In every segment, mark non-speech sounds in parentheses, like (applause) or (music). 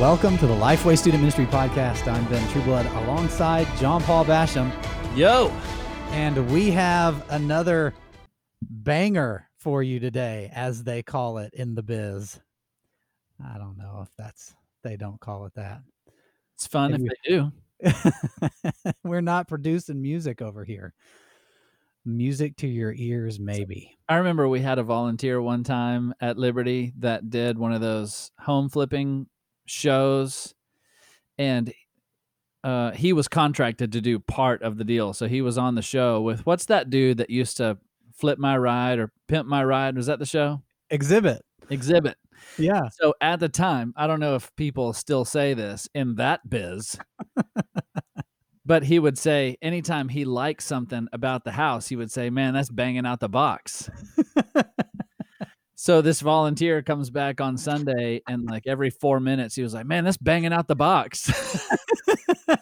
Welcome to the Lifeway Student Ministry Podcast. I'm Ben Trueblood alongside John Paul Basham. Yo. And we have another banger for you today, as they call it in the biz. I don't know if that's, they don't call it that. It's fun Maybe if they do. (laughs) We're not producing music over here. Music to your ears, maybe. I remember we had a volunteer one time at Liberty that did one of those home flipping shows and uh, he was contracted to do part of the deal. So he was on the show with what's that dude that used to flip my ride or pimp my ride? Was that the show? Xzibit. Xzibit. Yeah. So at the time, I don't know if people still say this in that biz, (laughs) but he would say anytime he liked something about the house, he would say, Man, that's banging out the box. (laughs) so this volunteer comes back on Sunday and like every four minutes, he was like, Man, that's banging out the box. (laughs) like,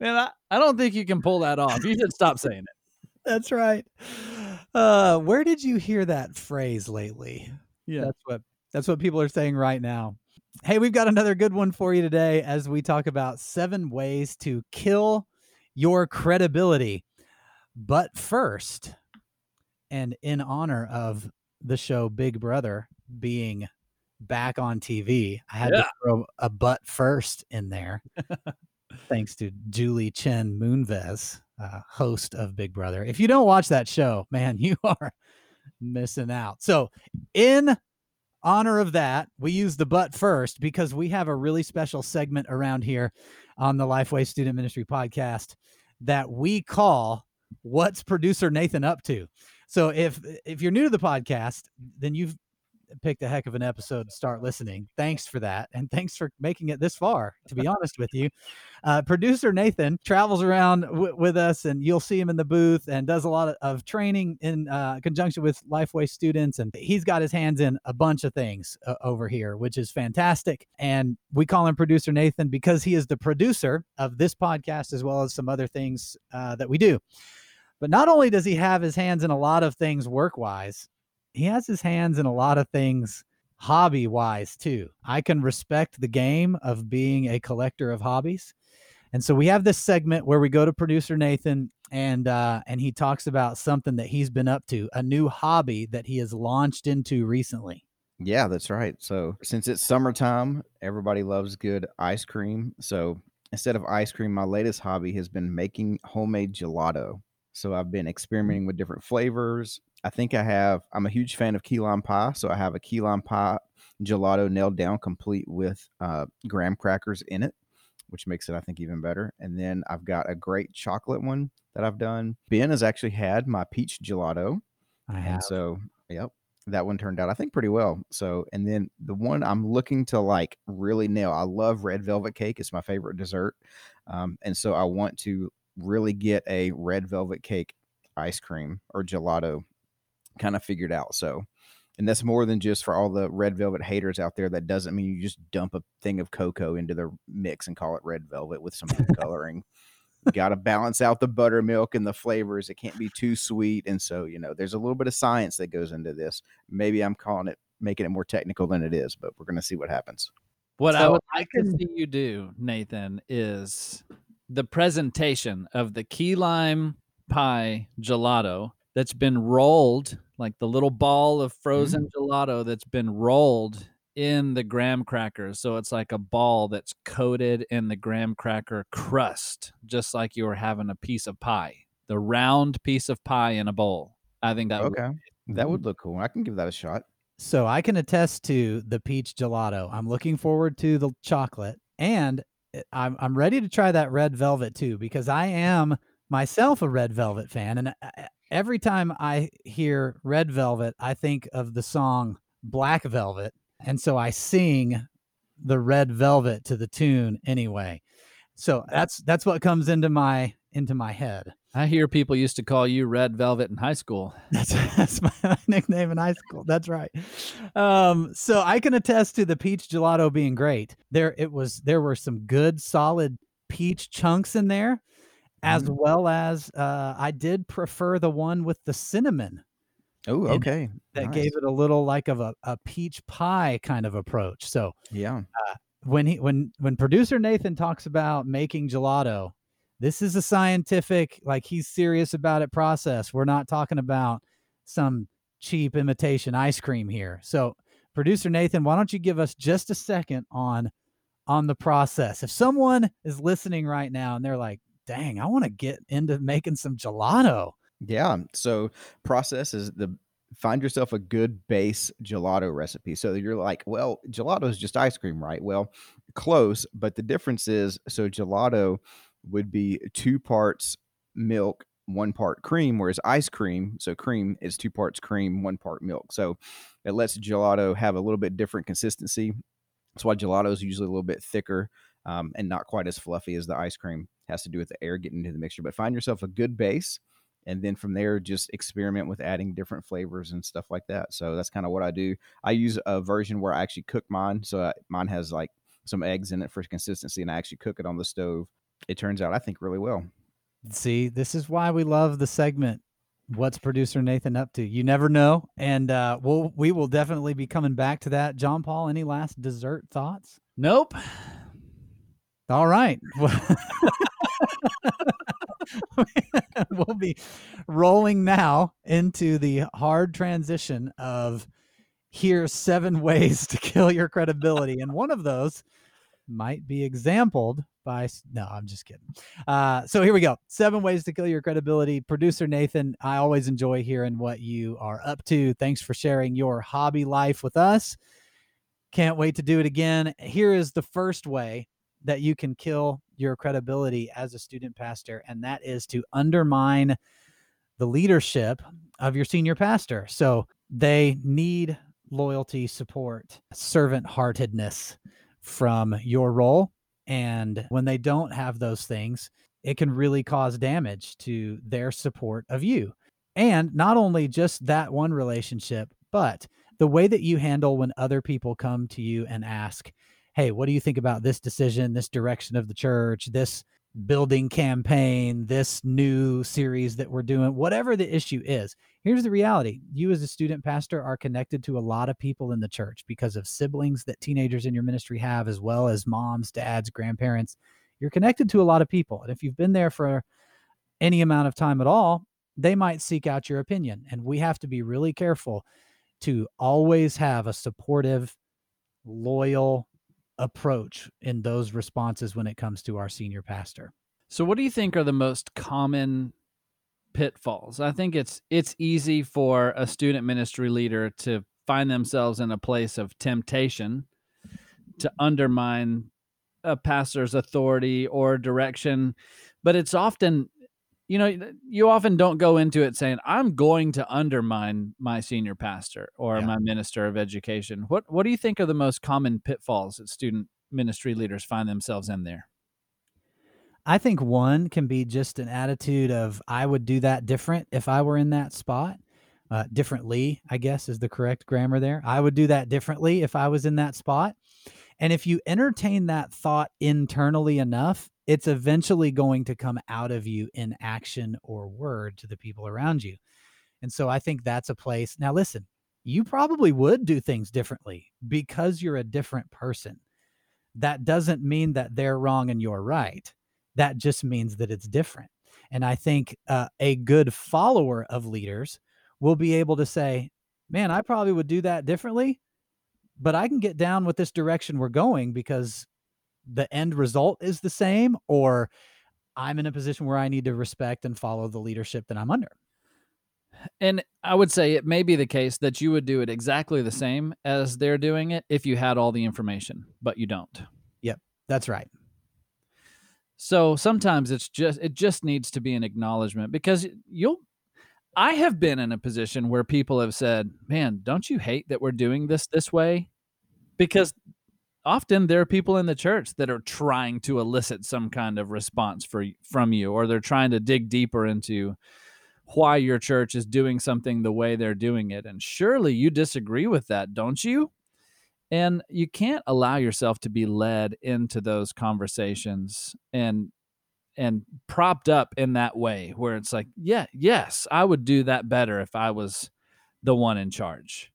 man, I, I don't think you can pull that off. You should stop saying it. That's right. Uh, where did you hear that phrase lately? Yeah. That's what that's what people are saying right now. Hey, we've got another good one for you today as we talk about seven ways to kill your credibility. But first, and in honor of the show Big Brother being back on TV, I had Yeah. to throw a butt first in there. (laughs) thanks to Julie Chen Moonves, uh, host of Big Brother. If you don't watch that show, man, (laughs) you are missing out. So, in honor of that, we use the butt first because we have a really special segment around here on the Lifeway Student Ministry podcast that we call "What's Producer Nathan Up to." So, if if you're new to the podcast, then you've picked a heck of an episode to start listening. Thanks for that. And thanks for making it this far, to be honest with you. Uh, producer Nathan travels around w- with us, and you'll see him in the booth and does a lot of, of training in uh, conjunction with Lifeway students. And he's got his hands in a bunch of things uh, over here, which is fantastic. And we call him Producer Nathan because he is the producer of this podcast as well as some other things uh, that we do. But not only does he have his hands in a lot of things work wise, he has his hands in a lot of things hobby wise too. I can respect the game of being a collector of hobbies. And so we have this segment where we go to producer Nathan and uh and he talks about something that he's been up to, a new hobby that he has launched into recently. Yeah, that's right. So since it's summertime, everybody loves good ice cream. So instead of ice cream, my latest hobby has been making homemade gelato. So I've been experimenting with different flavors. I think I have, I'm a huge fan of key lime pie. So I have a key lime pie gelato nailed down, complete with uh, graham crackers in it, which makes it, I think, even better. And then I've got a great chocolate one that I've done. Ben has actually had my peach gelato. I And so, yep, that one turned out I think pretty well. So, and then the one I'm looking to like really nail, I love red velvet cake. It's my favorite dessert. Um, and so I want to really get a red velvet cake ice cream or gelato kind of figured out. So, and that's more than just for all the red velvet haters out there. That doesn't mean you just dump a thing of cocoa into the mix and call it red velvet with some food (laughs) coloring. Got to balance out the buttermilk and the flavors. It can't be too sweet. And so, you know, there's a little bit of science that goes into this. Maybe I'm calling it, making it more technical than it is, but we're going to see what happens. What I So would I like can- to see you do, Nathan, is the presentation of the key lime pie gelato that's been rolled, like the little ball of frozen mm. gelato that's been rolled in the graham crackers. So it's like a ball that's coated in the graham cracker crust, just like you were having a piece of pie, the round piece of pie in a bowl. I think that would Okay. That would mm-hmm. look cool. I can give that a shot. So I can attest to the peach gelato. I'm looking forward to the chocolate and it- I'm I'm ready to try that red velvet too because I am myself a red velvet fan and uh, every time I hear red velvet I think of the song Black Velvet and so I sing the red velvet to the tune anyway. So that's that's what comes into my into my head. I hear people used to call you Red Velvet in high school. (laughs) That's that's (laughs) my nickname in high school. That's right. Um, so I can attest to the peach gelato being great. There it was there were some good solid peach chunks in there, as Mhm. well as uh I did prefer the one with the cinnamon Oh, okay. that Nice. gave it a little like of a, a peach pie kind of approach. So Yeah. when he when when producer Nathan talks about making gelato, this is a scientific, like he's serious about it process. We're not talking about some cheap imitation ice cream here. So producer Nathan, why don't you give us just a second on on the process? If someone is listening right now and they're like, dang, I want to get into making some gelato. Yeah. So process is the find yourself a good base gelato recipe. So you're like, well, gelato is just ice cream, right? Well, close, but the difference is so gelato would be two parts milk, one part cream, whereas ice cream, so cream is two parts cream, one part milk. So it lets gelato have a little bit different consistency. That's why gelato is usually a little bit thicker um, and not quite as fluffy as the ice cream. Has to do with the air getting into the mixture. But find yourself a good base and then from there just experiment with adding different flavors and stuff like that so that's kind of what i do i use a version where i actually cook mine so I, mine has like some eggs in it for consistency and i actually cook it on the stove it turns out i think really well See, this is why we love the segment. What's producer Nathan up to? You never know, and uh, we'll we will definitely be coming back to that. John Paul, any last dessert thoughts? Nope. All right, (laughs) we'll be rolling now into the hard transition of here's seven ways to kill your credibility, and one of those might be exampled by no i'm just kidding. Uh, so here we go. Seven ways to kill your credibility. Producer nathan i always enjoy hearing what you are up to. Thanks for sharing your hobby life with us. Can't wait to do it again. Here is the first way that you can kill your credibility as a student pastor and that is to undermine the leadership of your senior pastor. So they need loyalty support servant heartedness from your role. And when they don't have those things, it can really cause damage to their support of you. And not only just that one relationship, but the way that you handle when other people come to you and ask, Hey, what do you think about this decision, this direction of the church, this building campaign, this new series that we're doing, whatever the issue is? Here's the reality you, as a student pastor, are connected to a lot of people in the church because of siblings that teenagers in your ministry have, as well as moms, dads, grandparents. You're connected to a lot of people. And if you've been there for any amount of time at all, they might seek out your opinion. And we have to be really careful to always have a supportive, loyal approach in those responses when it comes to our senior pastor. So what do you think are the most common pitfalls? I think it's it's easy for a student ministry leader to find themselves in a place of temptation to undermine a pastor's authority or direction, but it's often you know you often don't go into it saying i'm going to undermine my senior pastor or Yeah. my minister of education what what do you think are the most common pitfalls that student ministry leaders find themselves in there I think one can be just an attitude of I would do that different if I were in that spot. Uh, differently, I guess is the correct grammar there. I would do that differently if I was in that spot. And if you entertain that thought internally enough, it's eventually going to come out of you in action or word to the people around you. And so I think that's a place. Now, listen, you probably would do things differently because you're a different person. That doesn't mean that they're wrong and you're right that just means that it's different. And I think uh, a good follower of leaders will be able to say, man, I probably would do that differently, but I can get down with this direction we're going because the end result is the same, or I'm in a position where I need to respect and follow the leadership that I'm under. And I would say it may be the case that you would do it exactly the same as they're doing it if you had all the information, but you don't. Yep, that's right. So sometimes it's just it just needs to be an acknowledgement because you'll I have been in a position where people have said, "Man, don't you hate that we're doing this this way?" Because often there are people in the church that are trying to elicit some kind of response for from you or they're trying to dig deeper into why your church is doing something the way they're doing it. And surely you disagree with that, don't you? And you can't allow yourself to be led into those conversations and and propped up in that way where it's like, yeah, yes, I would do that better if I was the one in charge.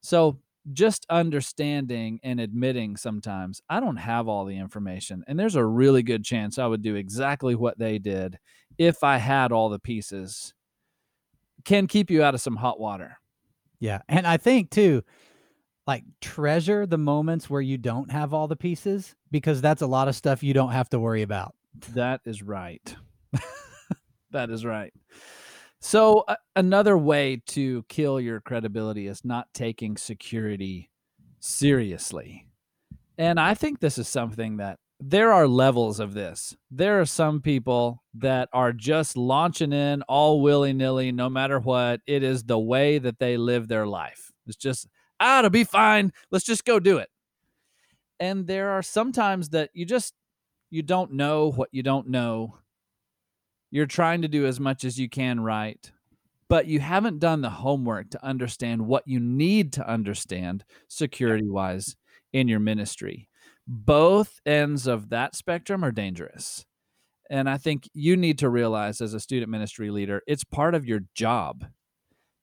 So just understanding and admitting sometimes I don't have all the information. And there's a really good chance I would do exactly what they did if I had all the pieces, can keep you out of some hot water. Yeah. And I think too, like treasure the moments where you don't have all the pieces because that's a lot of stuff you don't have to worry about. That is right. (laughs) that is right. So uh, another way to kill your credibility is not taking security seriously. And I think this is something that there are levels of this. There are some people that are just launching in all willy nilly, no matter what. It is the way that they live their life. It's just, ah, it'll be fine. Let's just go do it. And there are sometimes that you just, you don't know what you don't know. You're trying to do as much as you can right, but you haven't done the homework to understand what you need to understand security wise in your ministry. Both ends of that spectrum are dangerous. And I think you need to realize as a student ministry leader, it's part of your job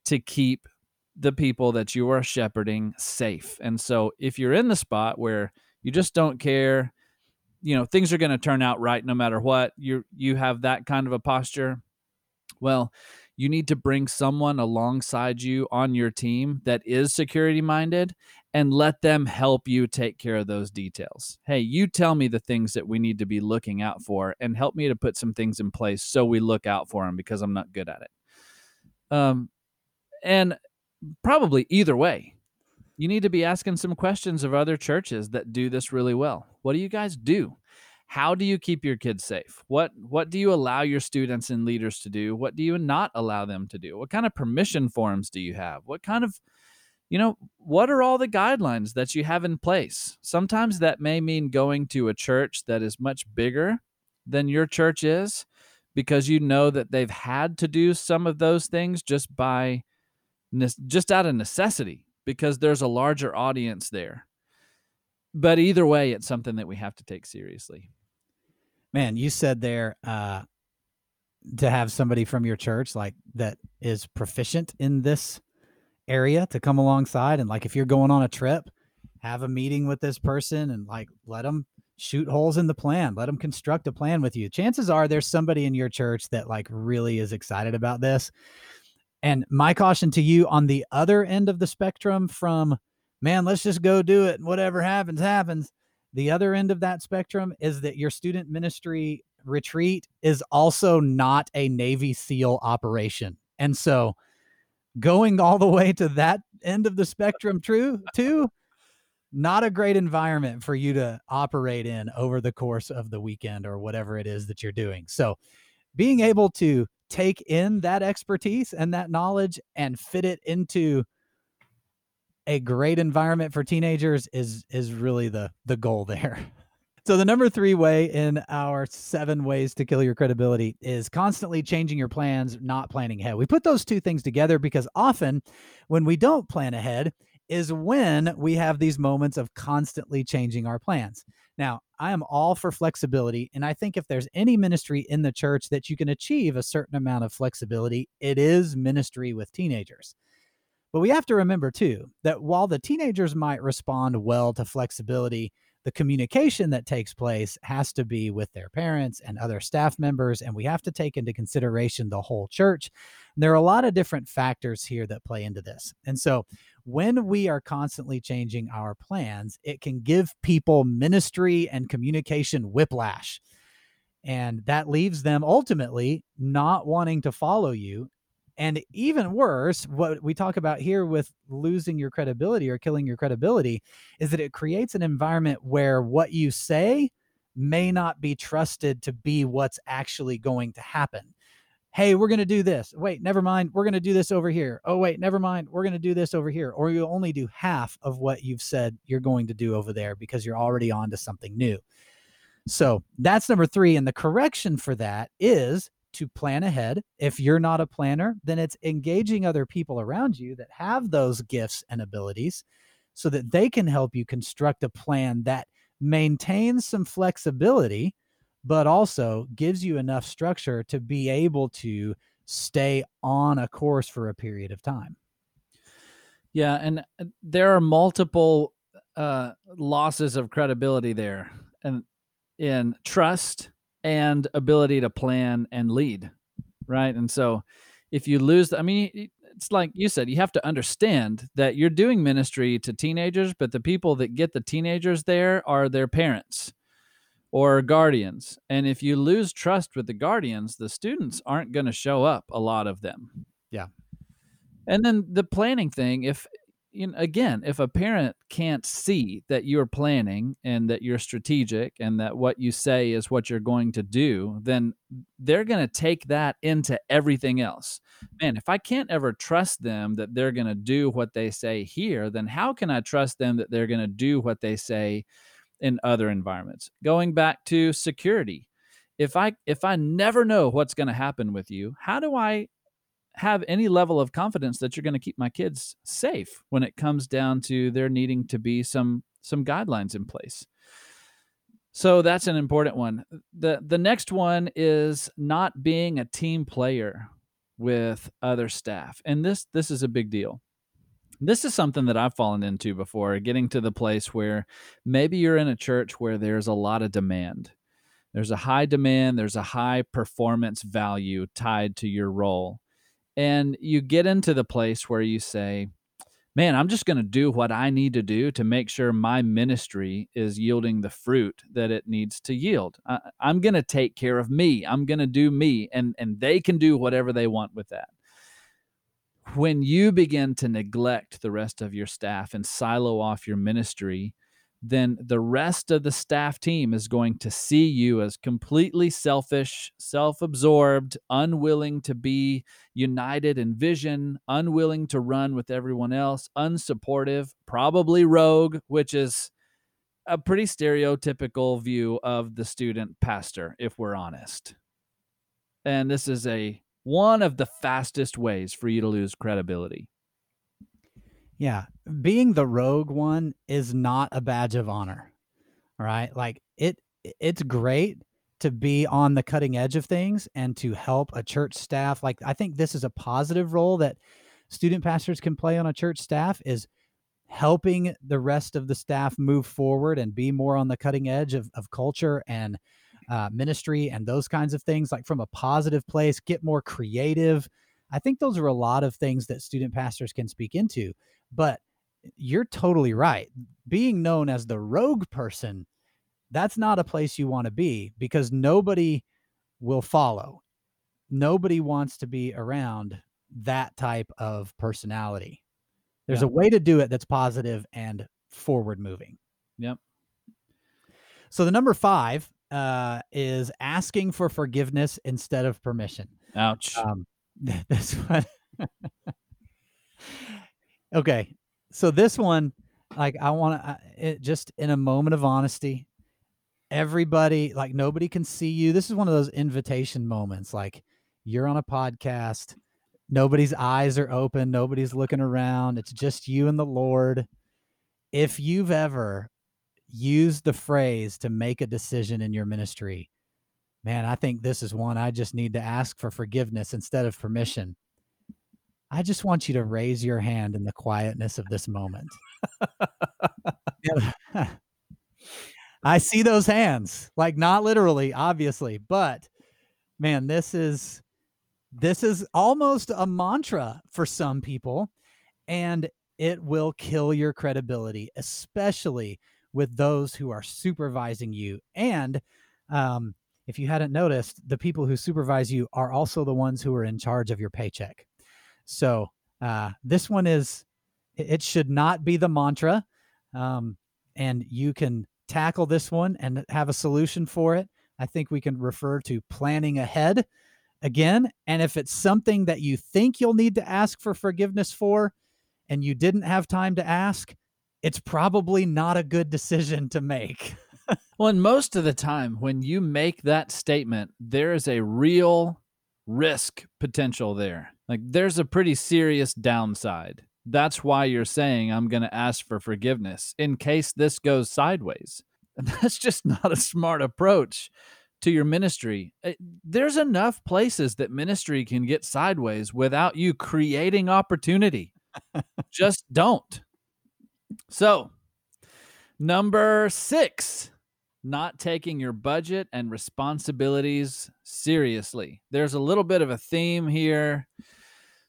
to keep the people that you are shepherding safe. And so if you're in the spot where you just don't care, you know, things are going to turn out right no matter what, you you have that kind of a posture, well, you need to bring someone alongside you on your team that is security minded and let them help you take care of those details. Hey, you tell me the things that we need to be looking out for and help me to put some things in place so we look out for them because I'm not good at it. Um, and probably either way, you need to be asking some questions of other churches that do this really well. What do you guys do? How do you keep your kids safe? What what do you allow your students and leaders to do? What do you not allow them to do? What kind of permission forms do you have? What kind of you know, what are all the guidelines that you have in place? Sometimes that may mean going to a church that is much bigger than your church is because you know that they've had to do some of those things just by just out of necessity because there's a larger audience there. But either way, it's something that we have to take seriously. Man, you said there uh, to have somebody from your church like that is proficient in this area to come alongside and like if you're going on a trip, have a meeting with this person and like let them shoot holes in the plan, let them construct a plan with you. Chances are there's somebody in your church that like really is excited about this. And my caution to you on the other end of the spectrum from man, let's just go do it whatever happens happens the other end of that spectrum is that your student ministry retreat is also not a Navy SEAL operation. And so going all the way to that end of the spectrum true too not a great environment for you to operate in over the course of the weekend or whatever it is that you're doing. So being able to take in that expertise and that knowledge and fit it into a great environment for teenagers is is really the the goal there. (laughs) So the number 3 way in our 7 ways to kill your credibility is constantly changing your plans, not planning ahead. We put those two things together because often when we don't plan ahead is when we have these moments of constantly changing our plans. Now, I am all for flexibility. And I think if there's any ministry in the church that you can achieve a certain amount of flexibility, it is ministry with teenagers. But we have to remember too that while the teenagers might respond well to flexibility, the communication that takes place has to be with their parents and other staff members. And we have to take into consideration the whole church. And there are a lot of different factors here that play into this. And so when we are constantly changing our plans, it can give people ministry and communication whiplash. And that leaves them ultimately not wanting to follow you and even worse, what we talk about here with losing your credibility or killing your credibility is that it creates an environment where what you say may not be trusted to be what's actually going to happen. Hey, we're going to do this. Wait, never mind. We're going to do this over here. Oh, wait, never mind. We're going to do this over here. Or you only do half of what you've said you're going to do over there because you're already on to something new. So that's number three. And the correction for that is to plan ahead. If you're not a planner, then it's engaging other people around you that have those gifts and abilities so that they can help you construct a plan that maintains some flexibility, but also gives you enough structure to be able to stay on a course for a period of time. Yeah, and uh, there are multiple uh, losses of credibility there, and in trust and ability to plan and lead, right? And so, if you lose, I mean, it's like you said, you have to understand that you're doing ministry to teenagers, but the people that get the teenagers there are their parents or guardians. And if you lose trust with the guardians, the students aren't going to show up, a lot of them. Yeah. And then the planning thing, if you know, again, if a parent can't see that you're planning and that you're strategic and that what you say is what you're going to do, then they're going to take that into everything else. Man, if I can't ever trust them that they're going to do what they say here, then how can I trust them that they're going to do what they say in other environments? Going back to security. If I if I never know what's going to happen with you, how do I have any level of confidence that you're going to keep my kids safe when it comes down to there needing to be some some guidelines in place. So that's an important one. The the next one is not being a team player with other staff. And this this is a big deal. This is something that I've fallen into before, getting to the place where maybe you're in a church where there's a lot of demand. There's a high demand, there's a high performance value tied to your role and you get into the place where you say, man, I'm just going to do what I need to do to make sure my ministry is yielding the fruit that it needs to yield. I, am going to take care of me. I'm going to do me, and and they can do whatever they want with that. When you begin to neglect the rest of your staff and silo off your ministry, then the rest of the staff team is going to see you as completely selfish, self absorbed, unwilling to be united in vision, unwilling to run with everyone else, unsupportive, probably rogue, which is a pretty stereotypical view of the student pastor, if we're honest. And this is a one of the fastest ways for you to lose credibility. Yeah, being the rogue one is not a badge of honor. Right? Like it it's great to be on the cutting edge of things and to help a church staff. Like I think this is a positive role that student pastors can play on a church staff is helping the rest of the staff move forward and be more on the cutting edge of, of culture and uh, ministry and those kinds of things like from a positive place get more creative i think those are a lot of things that student pastors can speak into but you're totally right. Being known as the rogue person, that's not a place you want to be because nobody will follow. Nobody wants to be around that type of personality. There's a way to do it that's positive and forward moving. Yep. So the number five uh, is asking for forgiveness instead of permission. Ouch. Um, (laughs) this one. Okay. So this one, like, I want to, just in a moment of honesty, everybody, like, nobody can see you. This is one of those invitation moments. Like, you're on a podcast, nobody's eyes are open, nobody's looking around. It's just you and the Lord. If you've ever used the phrase to make a decision in your ministry, man, I think this is one I just need to ask for forgiveness instead of permission. I just want you to raise your hand in the quietness of this moment. (laughs) I see those hands, like not literally, obviously, but man, this is this is almost a mantra for some people and it will kill your credibility, especially with those who are supervising you. And um, if you hadn't noticed, the people who supervise you are also the ones who are in charge of your paycheck. So uh, this one is, it should not be the mantra. Um, and you can tackle this one and have a solution for it. I think we can refer to planning ahead again. And if it's something that you think you'll need to ask for forgiveness for and you didn't have time to ask, it's probably not a good decision to make. (laughs) well, and most of the time, when you make that statement, there is a real risk potential there. Like there's a pretty serious downside. That's why you're saying I'm going to ask for forgiveness in case this goes sideways. And (laughs) that's just not a smart approach to your ministry. Eh, there's enough places that ministry can get sideways without you creating opportunity. (laughs) Just don't. So, number six, not taking your budget and responsibilities seriously. There's a little bit of a theme here.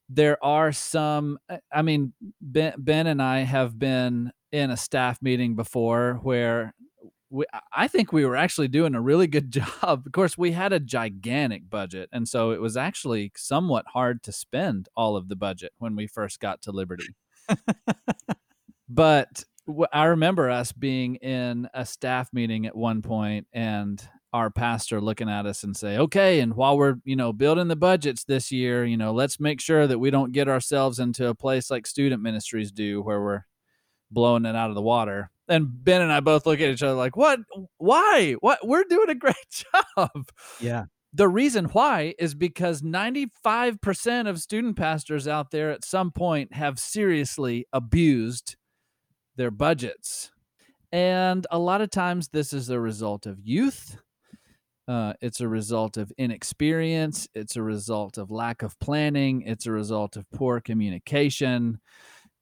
There are some, I mean, Ben, ben and I have been in a staff meeting before where we, I think we were actually doing a really good (laughs) job. Of course, we had a gigantic budget, and so it was actually somewhat hard to spend all of the budget when we first got to Liberty. (laughs) but I remember us being in a staff meeting at one point, and our pastor looking at us and say, "Okay, and while we're you know building the budgets this year, you know, let's make sure that we don't get ourselves into a place like student ministries do, where we're blowing it out of the water." and Ben and I both look at each other like, "What? Why? What? We're doing a (laughs) great job." Yeah. The reason why is because 95% of student pastors out there at some point have seriously abused their budgets. And a lot of times this is a result of youth. Uh, it's a result of inexperience. It's a result of lack of planning. It's a result of poor communication.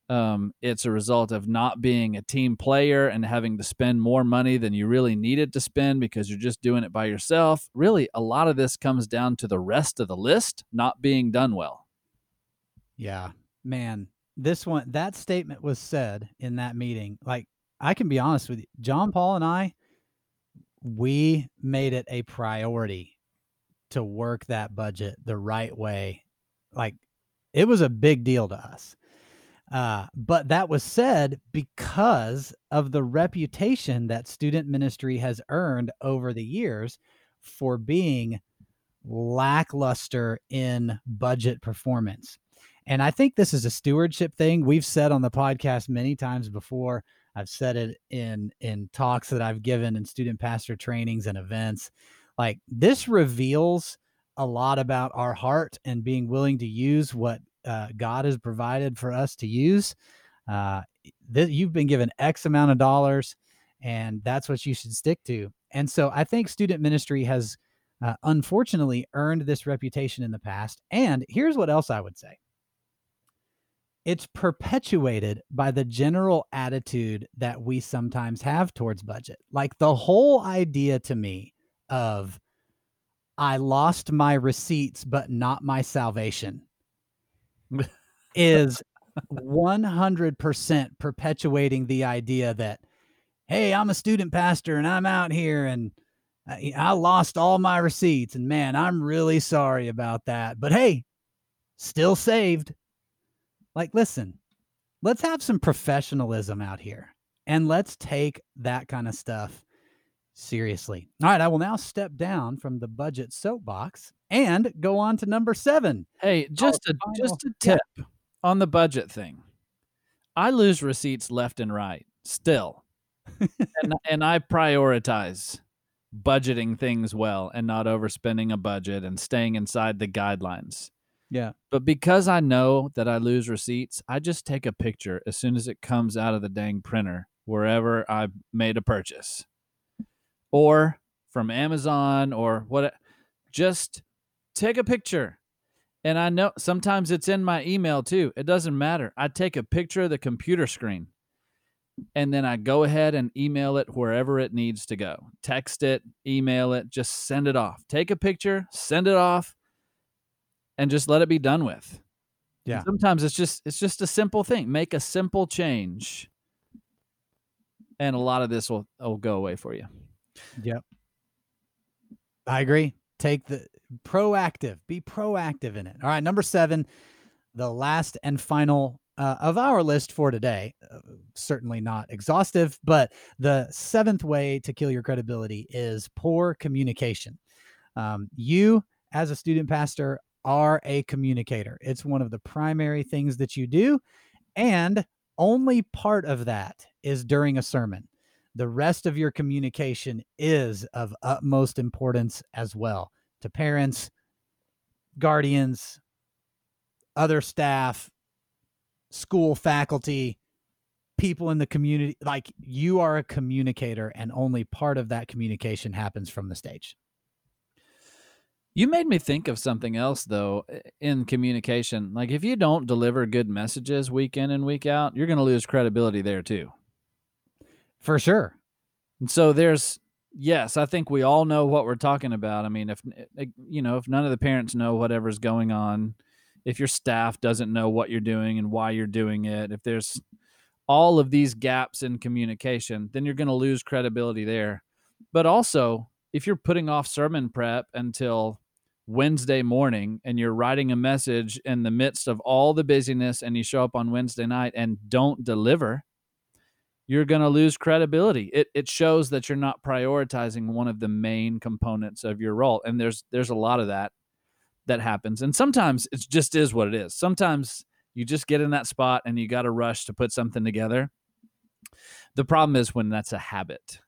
Um, it's a result of not being a team player and having to spend more money than you really needed to spend because you're just doing it by yourself. Really, a lot of this comes down to the rest of the list not being done well. Yeah, man, this one, that statement was said in that meeting. Like, I can be honest with you, John Paul and I, we made it a priority to work that budget the right way. Like, it was a big deal to us uh, but that was said because of the reputation that student ministry has earned over the years for being lackluster in budget performance. And I think this is a stewardship thing. We've said on the podcast many times before. I've said it in in talks that I've given in student pastor trainings and events. Like this reveals a lot about our heart and being willing to use what uh, God has provided for us to use. Uh, you've been given X amount of dollars, and that's what you should stick to. And so I think student ministry has uh, unfortunately earned this reputation in the past. And here's what else I would say it's perpetuated by the general attitude that we sometimes have towards budget. Like the whole idea to me of, I lost my receipts, but not my salvation (laughs) is 100% perpetuating the idea that, hey, I'm a student pastor and I'm out here and uh, I lost all my receipts. And man, I'm really sorry about that. But hey, still saved. Like, listen, let's have some professionalism out here and let's take that kind of stuff seriously. All right, I will now step down from the budget soapbox and go on to number seven. Hey, just a final, just a tip yeah. on the budget thing. I lose receipts left and right still, (laughs) and and I prioritize budgeting things well and not overspending a budget and staying inside the guidelines. Yeah. But because I know that I lose receipts, I just take a picture as soon as it comes out of the dang printer wherever I made a purchase or from Amazon or what just take a picture. And I know sometimes it's in my email too. It doesn't matter. I take a picture of the computer screen and then I go ahead and email it wherever it needs to go. Text it, email it, just send it off. Take a picture, send it off, and just let it be done with. Yeah. And sometimes it's just it's just a simple thing. Make a simple change. And a lot of this will, will go away for you. Yep. I agree. Take the proactive, be proactive in it. All right, number seven, the last and final uh, of our list for today. Uh, certainly not exhaustive, but the seventh way to kill your credibility is poor communication. Um, you, as a student pastor, are a communicator. It's one of the primary things that you do. And only part of that is during a sermon. The rest of your communication is of utmost importance as well to parents, guardians, other staff, school faculty, people in the community. Like you are a communicator, and only part of that communication happens from the stage. You made me think of something else though in communication. Like if you don't deliver good messages week in and week out, you're going to lose credibility there too. For sure. And so there's yes, I think we all know what we're talking about. I mean, if eh, you know, if none of the parents know whatever's going on, if your staff doesn't know what you're doing and why you're doing it, if there's all of these gaps in communication, then you're going to lose credibility there. But also, if you're putting off sermon prep until Wednesday morning and you're writing a message in the midst of all the busyness and you show up on Wednesday night and don't deliver, you're going to lose credibility. It it shows that you're not prioritizing one of the main components of your role. And there's there's a lot of that that happens. And sometimes it just is what it is. Sometimes you just get in that spot and you got to rush to put something together. The problem is when that's a habit.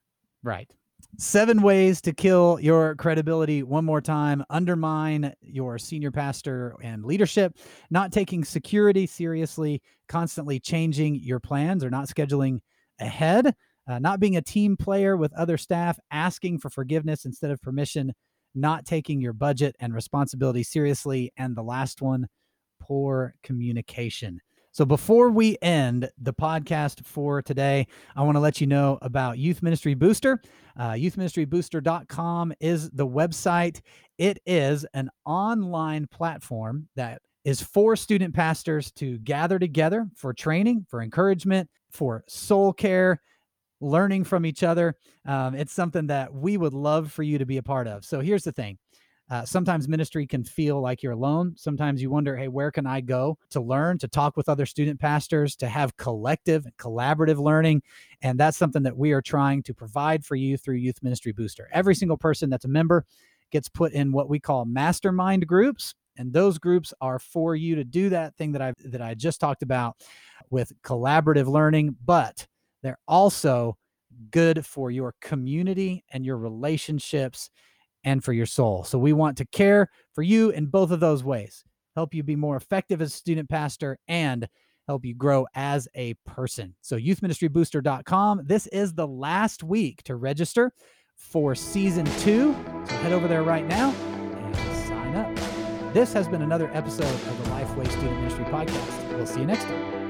Right. Seven ways to kill your credibility. One more time undermine your senior pastor and leadership, not taking security seriously, constantly changing your plans or not scheduling ahead, uh, not being a team player with other staff, asking for forgiveness instead of permission, not taking your budget and responsibility seriously. And the last one, poor communication. So before we end the podcast for today, I want to let you know about Youth Ministry Booster. Uh, youthministrybooster.com is the website. It is an online platform that is for student pastors to gather together for training, for encouragement, for soul care, learning from each other. Um, it's something that we would love for you to be a part of. So here's the thing uh, sometimes ministry can feel like you're alone. Sometimes you wonder, hey, where can I go to learn, to talk with other student pastors, to have collective, collaborative learning? And that's something that we are trying to provide for you through Youth Ministry Booster. Every single person that's a member gets put in what we call mastermind groups. And those groups are for you to do that thing that I that I just talked about with collaborative learning, but they're also good for your community and your relationships and for your soul. So we want to care for you in both of those ways, help you be more effective as a student pastor and help you grow as a person. So youthministrybooster.com. This is the last week to register for season two. So head over there right now and sign up. This has been another episode of the Lifeway Student Ministry Podcast. We'll see you next time.